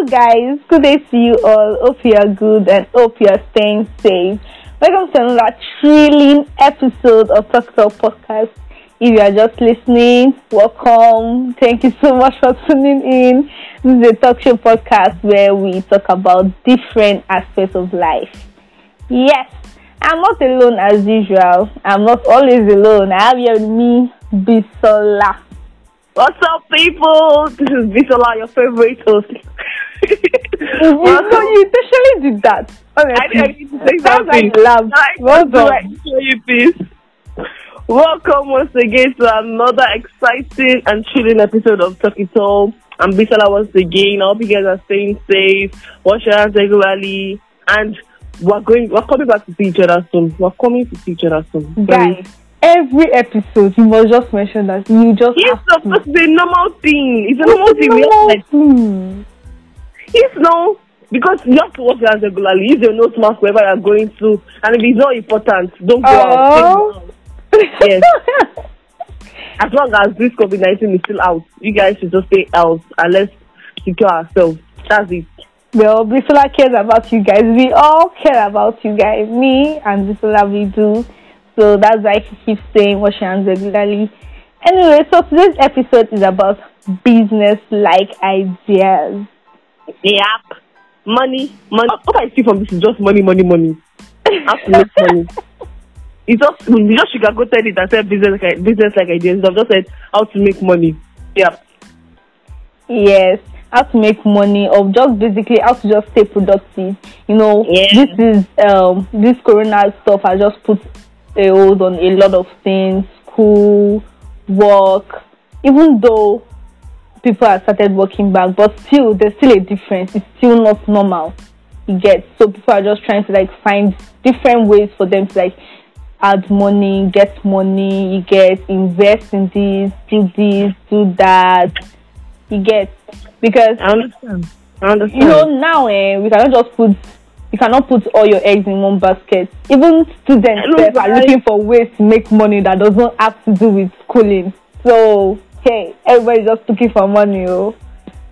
Hello, guys. Good day to you all. Hope you are good and hope you are staying safe. Welcome to another thrilling episode of Talk Talk Podcast. If you are just listening, welcome. Thank you so much for tuning in. This is a talk show podcast where we talk about different aspects of life. Yes, I'm not alone as usual. I'm not always alone. I have here with me Bisola. What's up, people? This is Bisola, your favorite host. You, know, you intentionally did that. Honestly. I, to say Sounds like love. Well what do I done. you? Welcome once again to another exciting and chilling episode of Talk It All. I'm Bisola once again. I hope you guys are staying safe, wash your hands regularly, and we're going. We're coming back to see each other soon. We're coming to see each other soon. Guys, every episode you must just mention that you just It's supposed to be a normal thing. It's a normal thing. We have like. Yes, no. Because you have to wash your hands regularly. Use your nose mask wherever you're going to. And if it's not important, don't go Oh. out. Yes. As long as this COVID 19 is still out, you guys should just stay out and let's secure ourselves. That's it. well, Bisola cares about you guys. We all care about you guys. Me and Bisola, we do. So that's why she keeps saying wash your hands regularly. Anyway, so today's episode is about business-like ideas. Yep. Money, money. What I see from this is just money, money, money. Have to make money. It's just, we just sugarcoated it and said business, like- business like ideas. I've just said how to make money. Yep. Yes, how to make money or just basically how to just stay productive. You know, Yeah. this is um this corona stuff has just put a hold on a lot of things, school, work, even though people have started working back, but still there's still a difference. It's still not normal. You get so people are just trying to like find different ways for them to like add money, get money, you get invest in this, do this, do that. You get because I understand. I understand. you know now eh, we cannot just put you cannot put all your eggs in one basket. Even students are looking for ways to make money that does not have to do with schooling. So hey, everybody's just looking for money, oh.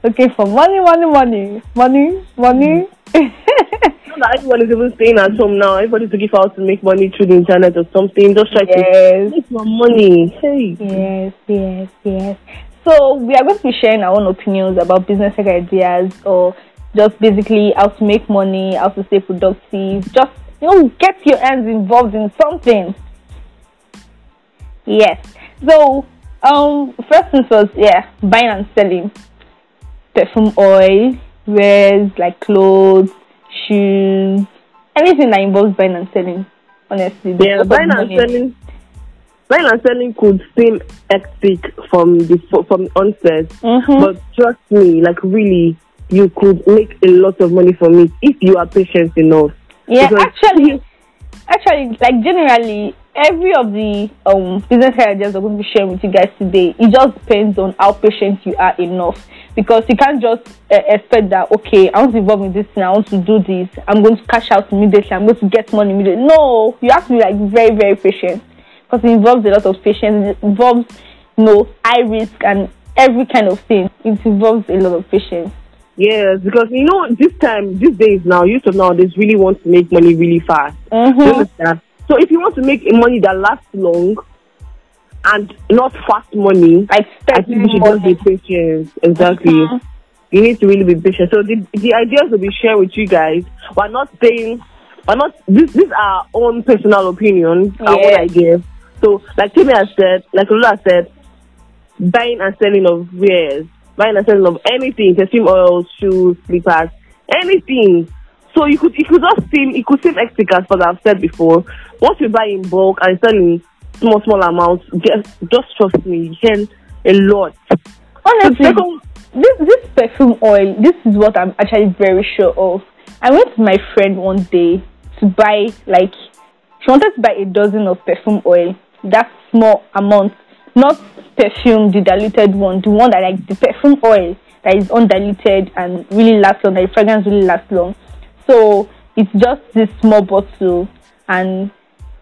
Looking for money, money, money, money, money. Hmm. Not that everyone is even staying at home now. Everybody's looking for how to make money through the internet or something. Just try to make more money. Hey. yes, yes, yes. So we are going to be sharing our own opinions about business ideas or just basically how to make money, how to stay productive. Just you know, get your hands involved in something. Yes. So um first things first, yeah, buying and selling perfume oil, wears like clothes, shoes, anything that involves buying and selling. Honestly, Yeah, a lot of buying and money in it. selling. Buying and selling could seem hectic from the from the onset, Mhm. but trust me, like really, you could make a lot of money from it if you are patient enough. Yeah, Because- actually, actually, like generally, every of the um business ideas I'm going to be sharing with you guys today, it just depends on how patient you are enough. Because you can't just uh, expect that okay, I want to involve in this thing, I want to do this, I'm going to cash out immediately, I'm going to get money immediately. No, you have to be like very, very patient because it involves a lot of patience. It involves, you know, high risk and every kind of thing. It involves a lot of patience. Yes, because you know this time, these days now, youth of nowadays really want to make money really fast. Mm-hmm. understand? So if you want to make a money that lasts long and not fast money, Like I think you should just be patient. Exactly. Mhm. You need to really be patient. So the the ideas will be shared with you guys. We're not saying we're not this these are our own personal opinions, our own Yeah. ideas. So like Timmy has said, like Lola said, buying and selling of wares, buying and selling of anything, perfume oils, shoes, slippers, anything. So you could it could just seem it could seem as what I've said before. Once you buy in bulk and sell in small small amounts, just just trust me, you can a lot. Honestly, this this perfume oil, this is what I'm actually very sure of. I went to my friend one day to buy like she wanted to buy a dozen of perfume oil. That small amount, not perfume, the diluted one, the one that like the perfume oil that is undiluted and really lasts long, that the fragrance really lasts long. So it's just this small bottle and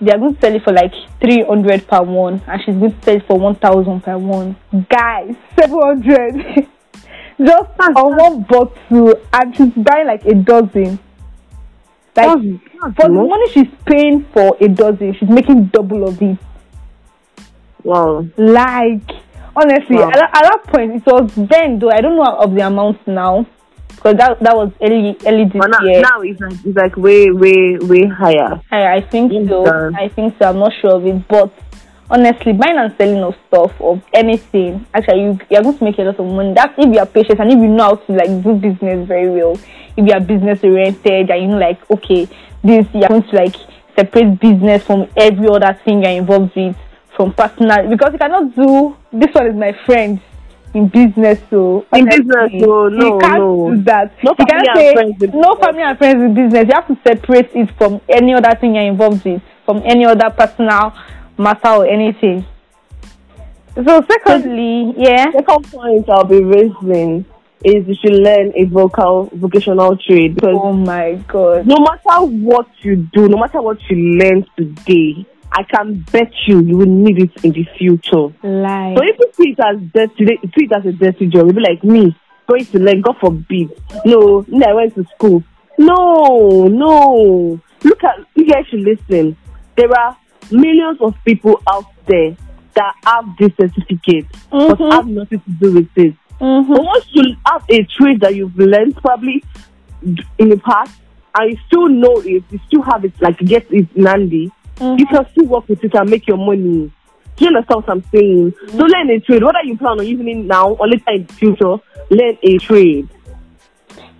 they are going to sell it for like 300 per one and she's going to sell it for 1000 per one guys 700 just on one bottle and she's buying like a dozen. Like for the money she's paying for a dozen, she's making double of it. Wow. Like honestly, Wow. at, at that point it was then though I don't know of the amounts now because that that was early early this But now, year. now it's like it's like way way way higher. I, I think so. Understand. I think so. I'm not sure of it, but honestly, buying and selling of stuff of anything, actually, you you're going to make a lot of money. That's if you are patient and if you know how to like do business very well. If you are business oriented and you know like okay, this you're going to like separate business from every other thing you're involved with from personal because you cannot do this one is my friend in business so In business, no, you can't no. do that. No you can't say no family and friends in business. You have to separate it from any other thing you're involved with from any other personal matter or anything. So secondly yeah. Second point I'll be raising is you should learn a vocal vocational trade because oh my god. no matter what you do, no matter what you learn today, I can bet you you will need it in the future. like So if you see it as dirty, see it as a dirty job, you'll be like me, going to learn, God forbid. No, me, I went to school. No, no. Look at, you guys should listen. There are millions of people out there that have this certificate, but Mhm. have nothing to do with it. mhm. But once you have a trade that you've learned probably in the past, and you still know it, you still have it, like get it handy, Mhm. you can still work with it and make your money. Do you understand what I'm saying? So learn a trade. Whether you plan on using it now or later in the future, learn a trade.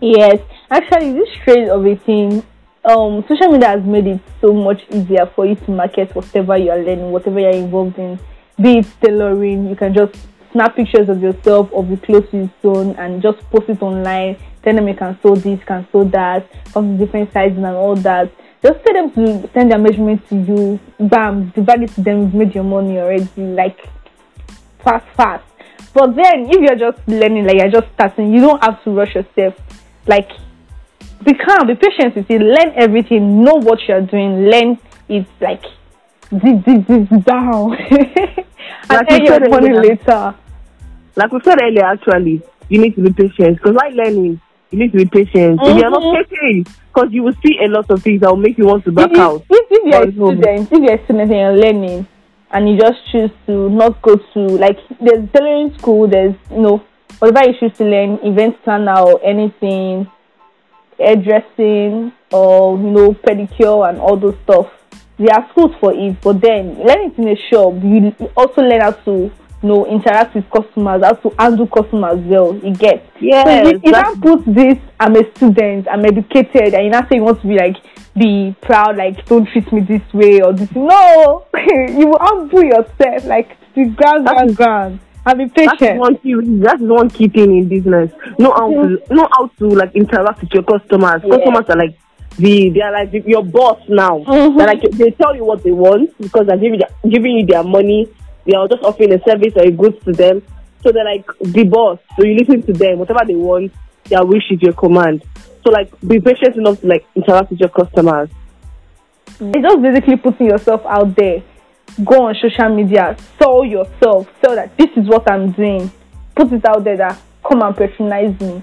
Yes, actually, this trade of a thing, um, social media has made it so much easier for you to market whatever you are learning, whatever you are involved in. Be it tailoring, you can just snap pictures of yourself of the clothes you sewn and just post it online. Tell them you can sew this, can sew that, come to different sizes and all that. Just tell them to send their measurements to you. Bam, divide it to them. You've made your money already. Like fast, fast. But then, if you're just learning, like you're just starting, you don't have to rush yourself. Like, be calm, be patient with it, learn everything, know what you're doing, learn it like deep, deep down. and Like earn your money earlier. later. Like we said earlier, actually, you need to be patient. Because while learning, you need to be patient. If you're not Mhm. patient, because you will see a lot of things that will make you want to back if, out. If, if you're a student, if you're a student and you're learning, and you just choose to not go to like there's tailoring school, there's you know whatever you choose to learn, event planner or anything, hairdressing or you know pedicure and all those stuff. There are schools for it, but then learning in a shop, you also learn how to you know interact with customers, how to handle customers well. You get Yeah. so you, you can't put this, I'm a student, I'm educated, and you now say you want to be like, be proud, like, don't treat me this way or this. No! you will humble yourself, like, the ground, That ground, is- ground. And be patient. one key. That is one key thing in business. Know how to know how to like interact with your customers. Yeah. Customers are like the they are like the, your boss now. Mhm. They're like they tell you what they want because they're giving their- giving you their money. Are just offering a service or a goods to them. So they're like the boss. So you listen to them. Whatever they want, their wish is your command. So like be patient enough to like interact with your customers. It's just basically putting yourself out there. Go on social media, sell yourself, sell that this is what I'm doing. Put it out there that come and patronize me.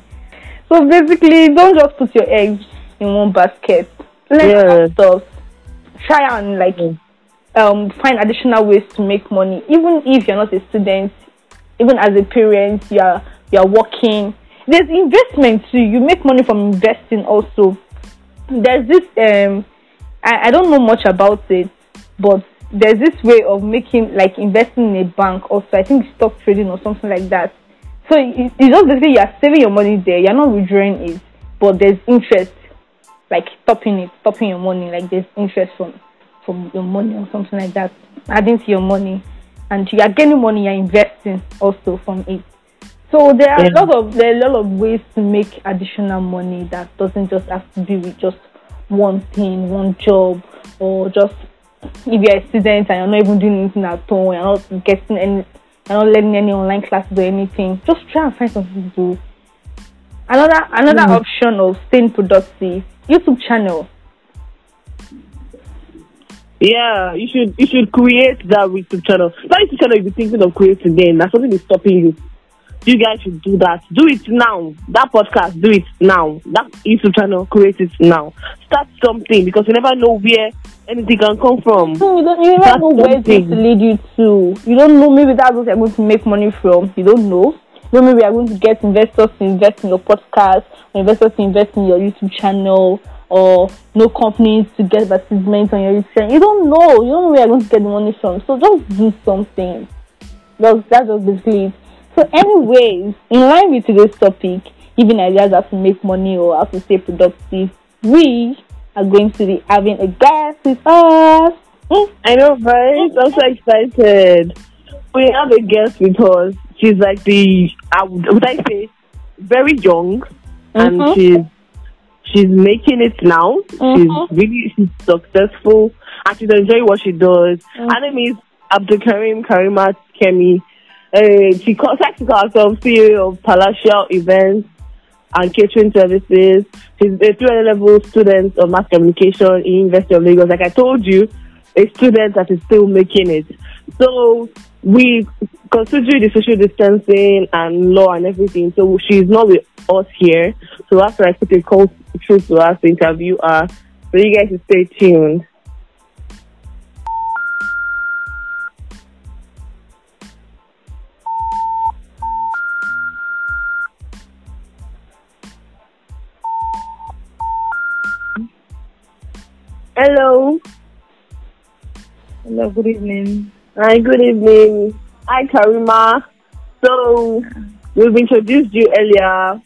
So basically, don't just put your eggs in one basket. Learn Yeah. stuff. Try and like um find additional ways to make money. Even if you're not a student, even as a parent, you're you're working. There's investment too. You make money from investing also. There's this um I, I don't know much about it, but there's this way of making like investing in a bank also. I think stock trading or something like that. So it, it's just basically you're saving your money there, you're not withdrawing it, but there's interest like stopping it, stopping your money, like there's interest from from your money or something like that, adding to your money, and you are getting money, you're investing also from it. So there are Yeah. a lot of there are a lot of ways to make additional money that doesn't just have to be with just one thing, one job, or just if you're a student and you're not even doing anything at all, you're not getting any, you're not learning any online classes or anything. Just try and find something to do. Another another Mm. option of staying productive, YouTube channel. Yeah, you should you should create that YouTube channel. That YouTube channel you'll be thinking of creating then. That's something is stopping you. you guys should do that. Do it now. That podcast, do it now. That YouTube channel, create it now. Start something because you never know where anything can come from. No, you don't. You never know where it's going to lead you to. You don't know. Maybe that's what you're going to make money from. You don't know. You know, maybe you're going to get investors to invest in your podcast, or investors to invest in your YouTube channel, or no companies to get advertisements on your YouTube. You don't know. You don't know where you're going to get the money from. So just do something. That's, that's just basically it. So, anyways, in line with today's topic, giving ideas how to make money or how to stay productive, we are going to be having a guest with us. Mm. I know, right? I'm so excited. We have a guest with us. She's like the, I would, would I say, very young, and Mhm. she's she's making it now. Mhm. She's really she's successful, and she's enjoying what she does. Her name is Abdul Karim Karimat Kemi. Uh, she calls likes to call herself CEO of Palatial Events and Catering Services. She's a 300 level student of mass communication in University of Lagos. Like I told you, a student that is still making it. So we considering the social distancing and law and everything. So she's not with us here. So after I put a call through to us to interview uh, her, so you guys should stay tuned. Hello. Hello, good evening. Hi, good evening. Hi, Karima. So, we've introduced you earlier.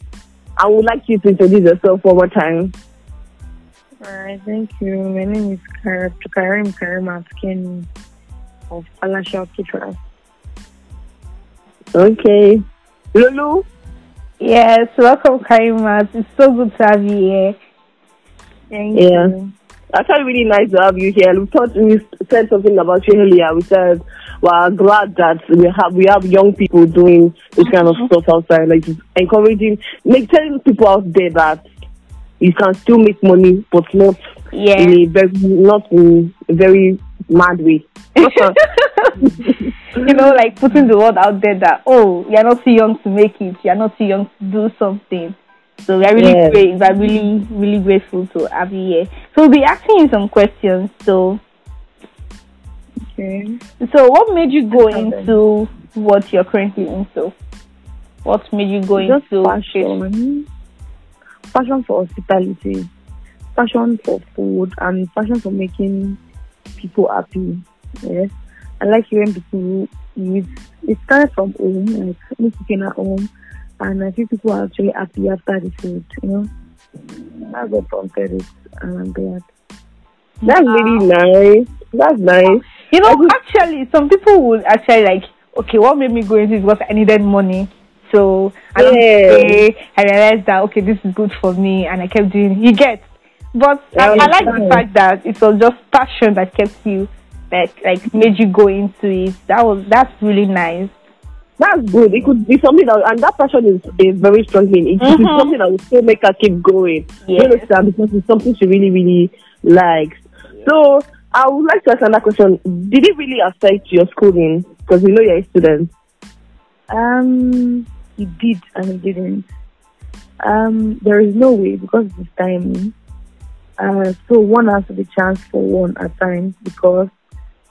I would like you to introduce yourself one more time. Alright, thank you. My name is Kar- Karim Karimat Kenny of Palatial Caterers. Okay. Lulu? Yes, welcome, Karimat. It's so good to have you here. Thank Yeah. you. Actually, really nice to have you here. We thought we said something about you earlier. We said we're glad that we have we have young people doing this kind of uh-huh. stuff outside, like encouraging, like telling people out there that you can still make money, but not Yeah. in a very not in a very mad way. you know, like putting the word out there that, oh, you're not too young to make it. You're not too young to do something. So we're really Yes. great. We're really, really grateful to have you here. So we'll be asking you some questions. So, Okay. so what made you go into what you're currently into? What made you go Just into passion. Passion for hospitality. Passion for food and passion for making people happy. Yes. I like hearing people. It started from home, like me cooking at home. And I think people are actually happy after the food, you know. That's what prompted it and I'm glad. That's ah. really nice. That's nice. You know, actually, some people would actually like, okay, what made me go into it was I needed money. So I Yeah. pay. I realized that okay, this is good for me, and I kept doing. it. You get, but I, I I like the fact that it was just passion that kept you, like, like made you go into it. That was that's really nice. That's good. It could be something that, and that passion is a very strong thing. It could be Mhm. something that will still make her keep going. You Yes. understand? Because it's something she really, really likes. So, I would like to ask another question. Did it really affect your schooling? Because we know you're a student. Um, it did and it didn't. Um, there is no way because it's timing. Uh, so one has to be chance for one at times because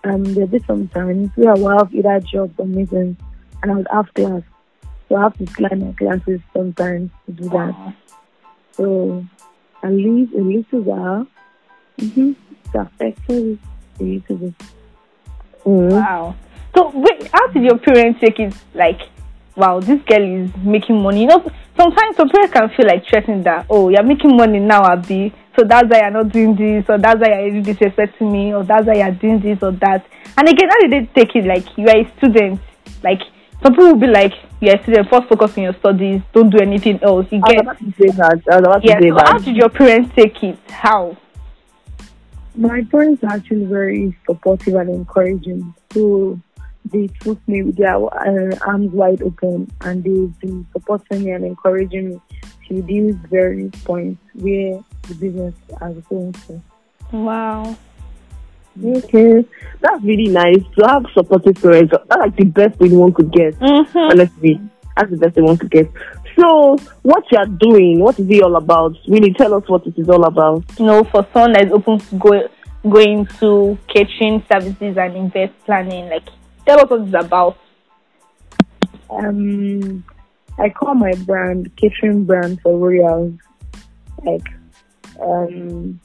um, there'll be some times where I will have either job or meetings and I would have class. So I have to plan my classes sometimes to do that. So I leave a little while, mm-hmm, it affected a little bit. Mm. Wow. So wait, how did your parents take it? Like, wow, this girl is making money. You know, sometimes some parents can feel like threatening that, oh, you're making money now, Abby. So that's why you're not doing this, or that's why you're disrespecting me, or that's why you're doing this or that. And again, how did they take it? Like, you are a student. Like, some people will be like, a student, first focus on your studies, don't do anything else. You get, about to say that. I was about to yeah. So how did your parents take it? How? My parents are actually very supportive and encouraging. So they took me with their uh, arms wide open and they've been supporting me and encouraging me to these various points where the business has going to. Wow. Okay. That's really nice to have supportive parents. That's like the best thing one could get. Mm-hmm. honestly. That's the best thing one could get. So, what you are doing? What is it all about? Really, tell us what it is all about. You know, for someone that is open to go going to catering services and event planning, like tell us what it's about. Um, I call my brand catering brand for royals. Like, um,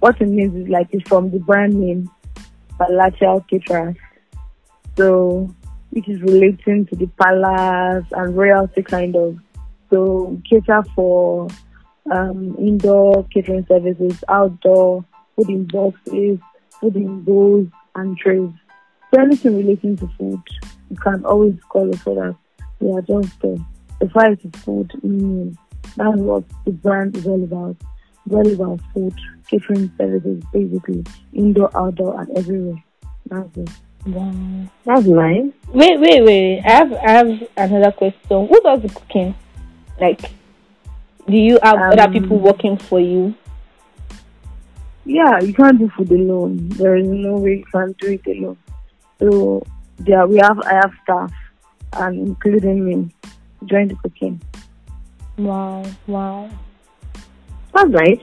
what it means is like it's from the brand name Palatial Caterers. So, which is relating to the palace and royalty kind of. So, cater for um, indoor catering services, outdoor, food in boxes, food in bowls, and trays. So, anything relating to food, you can always call us for that. We are just there. The fight is food. Mm, that's what the brand is all about. All about food, catering services, basically, indoor, outdoor, and everywhere. That's it. Wow. That's nice. Wait, wait, wait. I have I have another question. Who does the cooking? Like, do you have other Um, people working for you? Yeah, you can't do food alone. There is no way you can do it alone. So yeah, we have I have staff, and including me, join the cooking. Wow, wow. That's nice.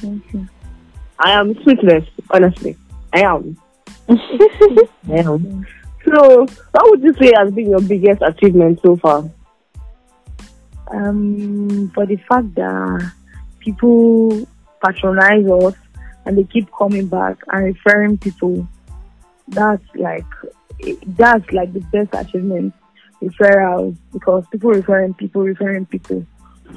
Thank you. I am sweetless, honestly. I am. I am. So, what would you say has been your biggest achievement so far? Um, for the fact that people patronize us and they keep coming back and referring people, that's like that's like the best achievement. Referrals because people referring people referring people,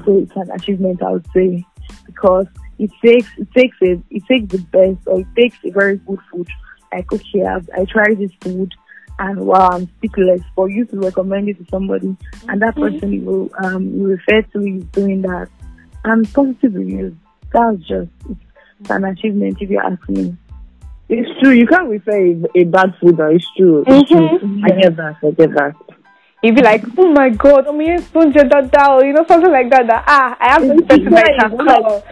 so it's an achievement I would say because it takes it takes a it takes the best or it takes a very good food like okay I've, I tried this food and wow I'm speechless for you to recommend it to somebody and that person you will um you refer to is doing that and positive reviews that's just it's an achievement if you ask me It's true. You can't refer a, a bad food. Now. It's true. It's Mhm. true. I get that. I get that. You'd be like, oh my god, oh my god, you know, something like that. that ah, I have to It's person that I can it's call.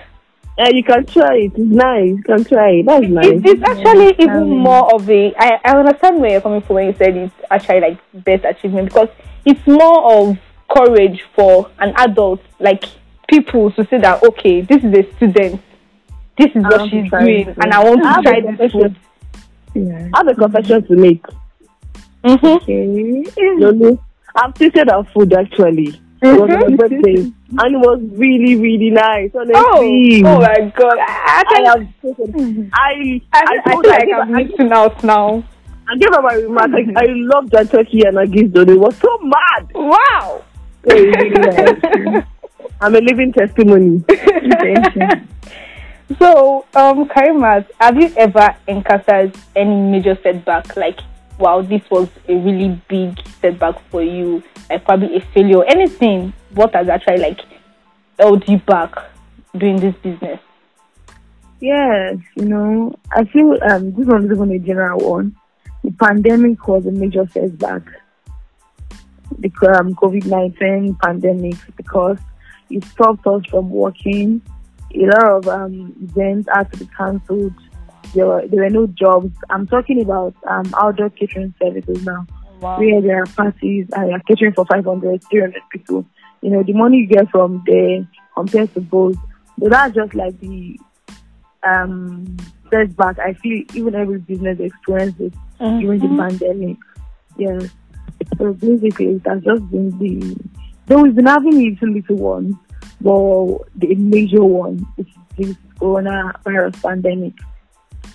Yeah, you can try it. It's nice. You can try it. That's nice. It, it's actually even Um, more of a. I, I understand where you're coming from when you said it's actually like best achievement because it's more of courage for an adult, like people, to say that okay, this is a student, this is what want to she's doing, this and I want I to try a this confession. food. yeah I have a confession to make. Mm-hmm. okay Lolo, I've tasted our food actually. It was mm-hmm. my birthday, and it was really, really nice. Oh, Honestly, oh my god! I, I I have tasted. I, mm-hmm. I, I, I feel like I'm missing out now. I gave her my remark. Like, mm-hmm. I love that turkey and agis though. It was so mad. Wow! I'm a living testimony. So, um, Karimat, have you ever encountered any major setback? Like, wow, this was a really big setback for you, like probably a failure, anything. What has actually like held you back doing this business? Yes, you know, I feel um, this one is even a general one. The pandemic was a major setback. The um, COVID 19 pandemic, because it stopped us from working. A lot of um, events had to be cancelled. There were, there were no jobs. I'm talking about um, outdoor catering services now, Wow. where there are parties and you're catering for 500, 300 people. You know, the money you get from there compared to both. But that's just like the um setback. I feel even every business experienced it during the Mhm. pandemic. Yes. So basically it has just been the though we've been having little little ones, but the major one is this coronavirus pandemic.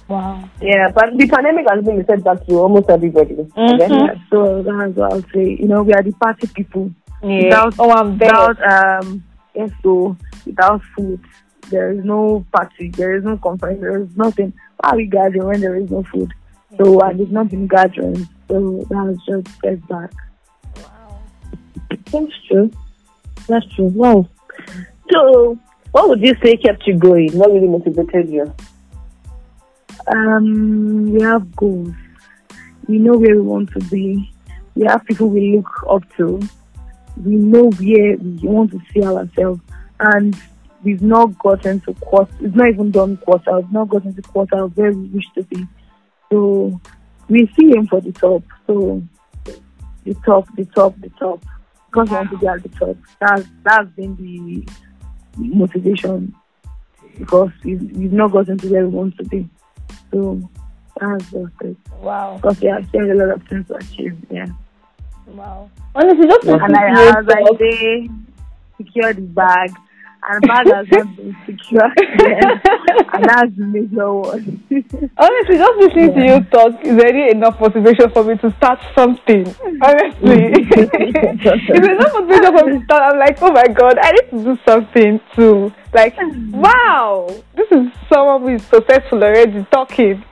Wow. Yeah, but the pandemic has been a setback to almost everybody. Mhm. Yeah, so that's what I'll say. You know, we are the party people. Yeah. Without- oh, I'm. Without um yes, so without food, there is no party, there is no conference, there is nothing. Why are we gathering when there is no food? So and it's not been gathering. So that's just setback. Wow. That's true. That's true. Wow. So, what would you say kept you going? What really motivated you? Um, we have goals. We know where we want to be. We have people we look up to. We know where we want to see ourselves, and we've not gotten to quarter. It's not even done quarter. We've not gotten to quarter where we wish to be. So we see him for the top. So the top, the top, the top. Because we want to be at the top. That's that's been the motivation. Because we've, we've not gotten to where we want to be. So that's just it. Wow. Because we have still a lot of things to achieve. Yeah. Wow. Honestly, just And I, as I say, secure the bag. And bag has not been secure. And that's the major one. Honestly, just listening to you talk is already enough motivation for me to start something. Honestly. if it's enough motivation for me to start. I'm like, oh my god, I need to do something too. Like, wow, this is someone who is successful already talking.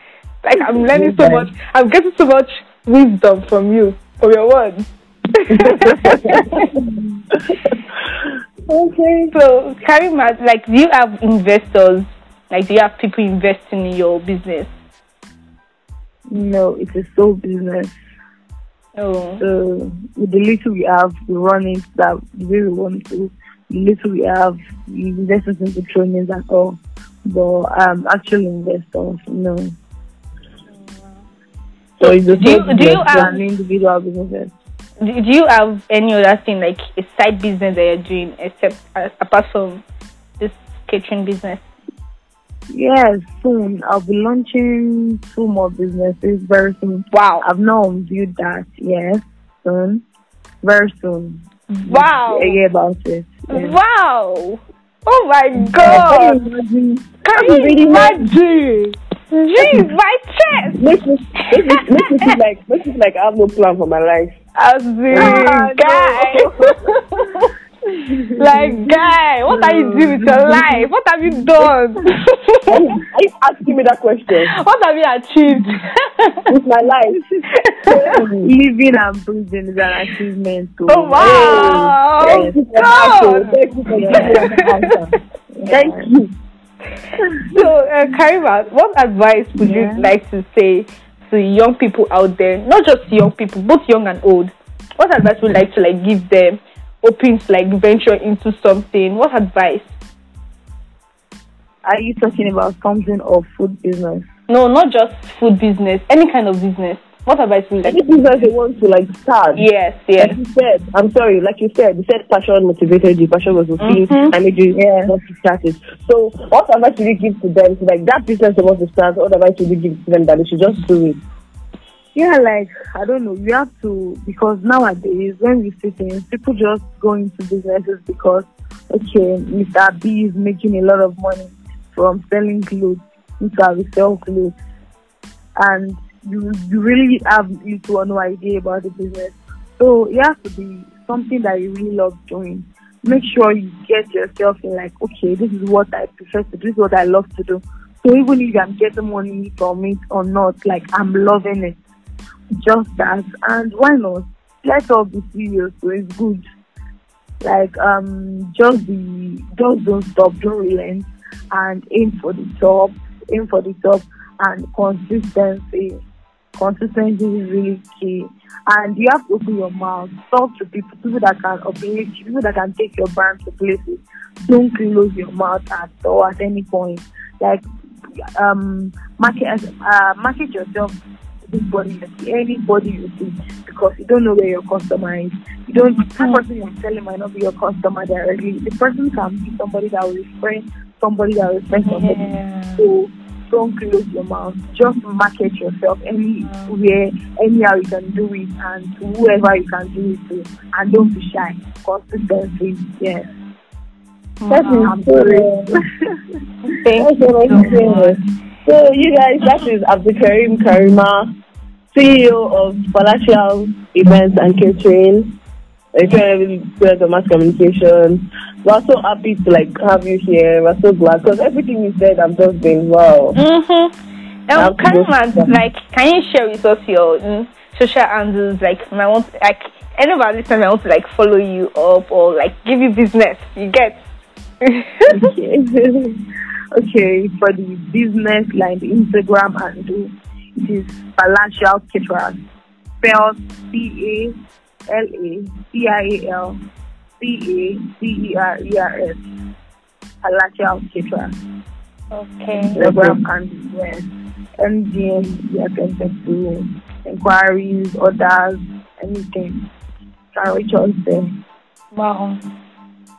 Like, I'm learning so much. I'm getting so much wisdom from you, from your words. okay. So, Karima, like, do you have investors? Like, do you have people investing in your business? no, it's a sole business. Oh. So with the little we have, we run it that we want to. The little we have, we invest into trainings and all. But um, actual investors, no. So it's a Do you- do you have- individual businesses. Do, do you have any other thing like a side business that you're doing except uh, apart from this catering business? Yes, soon I'll be launching two more businesses very soon. Wow! I've not unveiled that. Yes, soon, very soon. Wow! Yeah, yeah, about it. Yeah. Wow! Oh my God! Imagine- Can you imagine? Jeez, my chest! Makes me, makes me, makes me like makes me like I have no plan for my life. As in, Ah, guy. like, guy, what are you doing with your life? What have you done? Are you, are you asking me that question? what have you achieved? With my life. Living and breathing is an achievement. Too. oh wow! Thank you for God. Thank you for that. Thank you. So, uh, Karima, what advice would Yeah. you like to say to young people out there? Not just young people, both young and old. What advice would you like to like give them, hoping to like venture into something? What advice? Are you talking about something or food business? No, not just food business, any kind of business. What advice would you like? Any business they want to like start. Yes, yes. Like you said, I'm sorry, like you said, you said passion motivated you, passion was the thing, Mhm. and made you Yeah. want to start it. So, what advice would you give to them? So, like that business they want to start, what advice would you give to them that they should just do it? Yeah, like I don't know. You have to because nowadays when we see things, people just go into businesses because okay, Mr. B is making a lot of money from selling clothes. Mr. We sell clothes, and you you really have little no idea about the business. So it has to be something that you really love doing. Make sure you get yourself in like, okay, this is what I prefer to do, this is what I love to do. So even if I'm getting money from it or not, like I'm loving it just that. And why not? Let's all be serious so it's good. Like um just be just don't stop don't relent and aim for the top aim for the top and consistency. Consistency is really key. And you have to open your mouth talk to people people that can uplift you people that can take your brand to places. Don't close your mouth at all at any point. Like um market uh market yourself anybody you see, anybody you see, because you don't know where your customer is. You don't. The mm-hmm. person you're selling might not be your customer directly. The person can be somebody that will refer somebody that will refer somebody. Yeah. So don't close your mouth. Just market yourself anywhere, mm-hmm. anyhow you can do it, and to whoever you can do it to, and don't be shy. Consistency, yes. Wow. so Thank you so much. So, you guys, that is Abdulkarim Karima, CEO of Palatial Events and Catering, Experience of Mass Communication. We're so happy to like have you here. We're so glad because everything you said, I'm just being wow. Mm-hmm. Um, Have to go like, can you share with us your mm, social handles? Like, I want, like, any of our listeners, I want to like follow you up or like give you business. You get? okay. okay, for the business line, the Instagram handle, it is Palatial Caterers. Spelled P A L A C I A L C A C E R E R S. Palatial Caterers. okay. Instagram handle, yes. MDM, you are contact to inquiries, orders, anything, can reach us there. Wow.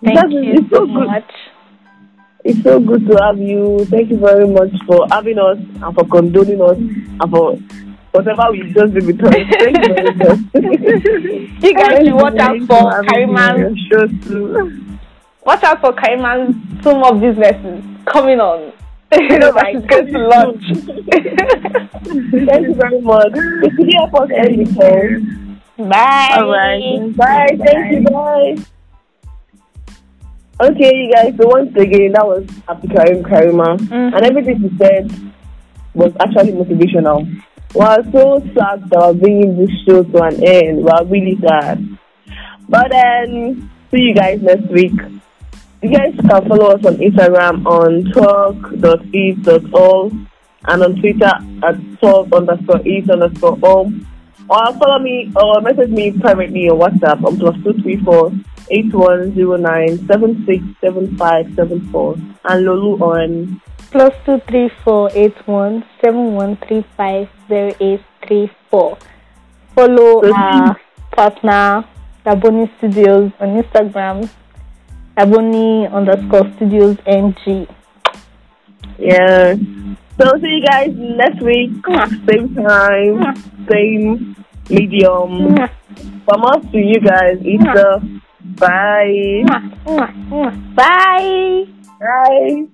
Thank you so much. It's so good to have you. Thank you very much for having us and for condoning us and for whatever we just did with us. Thank you very much. You guys should watch out for having me on Kariman's show watch out for Kariman's two more businesses coming on. You know, she's going to launch. Thank you very much. Could you help us end the call? Bye. All right. Bye. Thank you. Bye. Okay, you guys. So once again, that was Abdikarim Karima, Mhm. and everything he said was actually motivational. We're so sad that we're bringing this show to an end. We're really sad. But then, see you guys next week. You guys can follow us on Instagram on talk.eat.all and on Twitter at talk underscore eat underscore home. Or follow me or message me privately on WhatsApp on plus two three four eight one zero nine seven six seven five seven four and Lulu on Plus two three four eight one seven one three five zero eight three four. Follow So our partner Daboni Studios on Instagram. Daboni underscore Studios NG. yeah. So see you guys next week, same time, same medium. From us to you guys, it's Easter. Bye. Bye. Bye.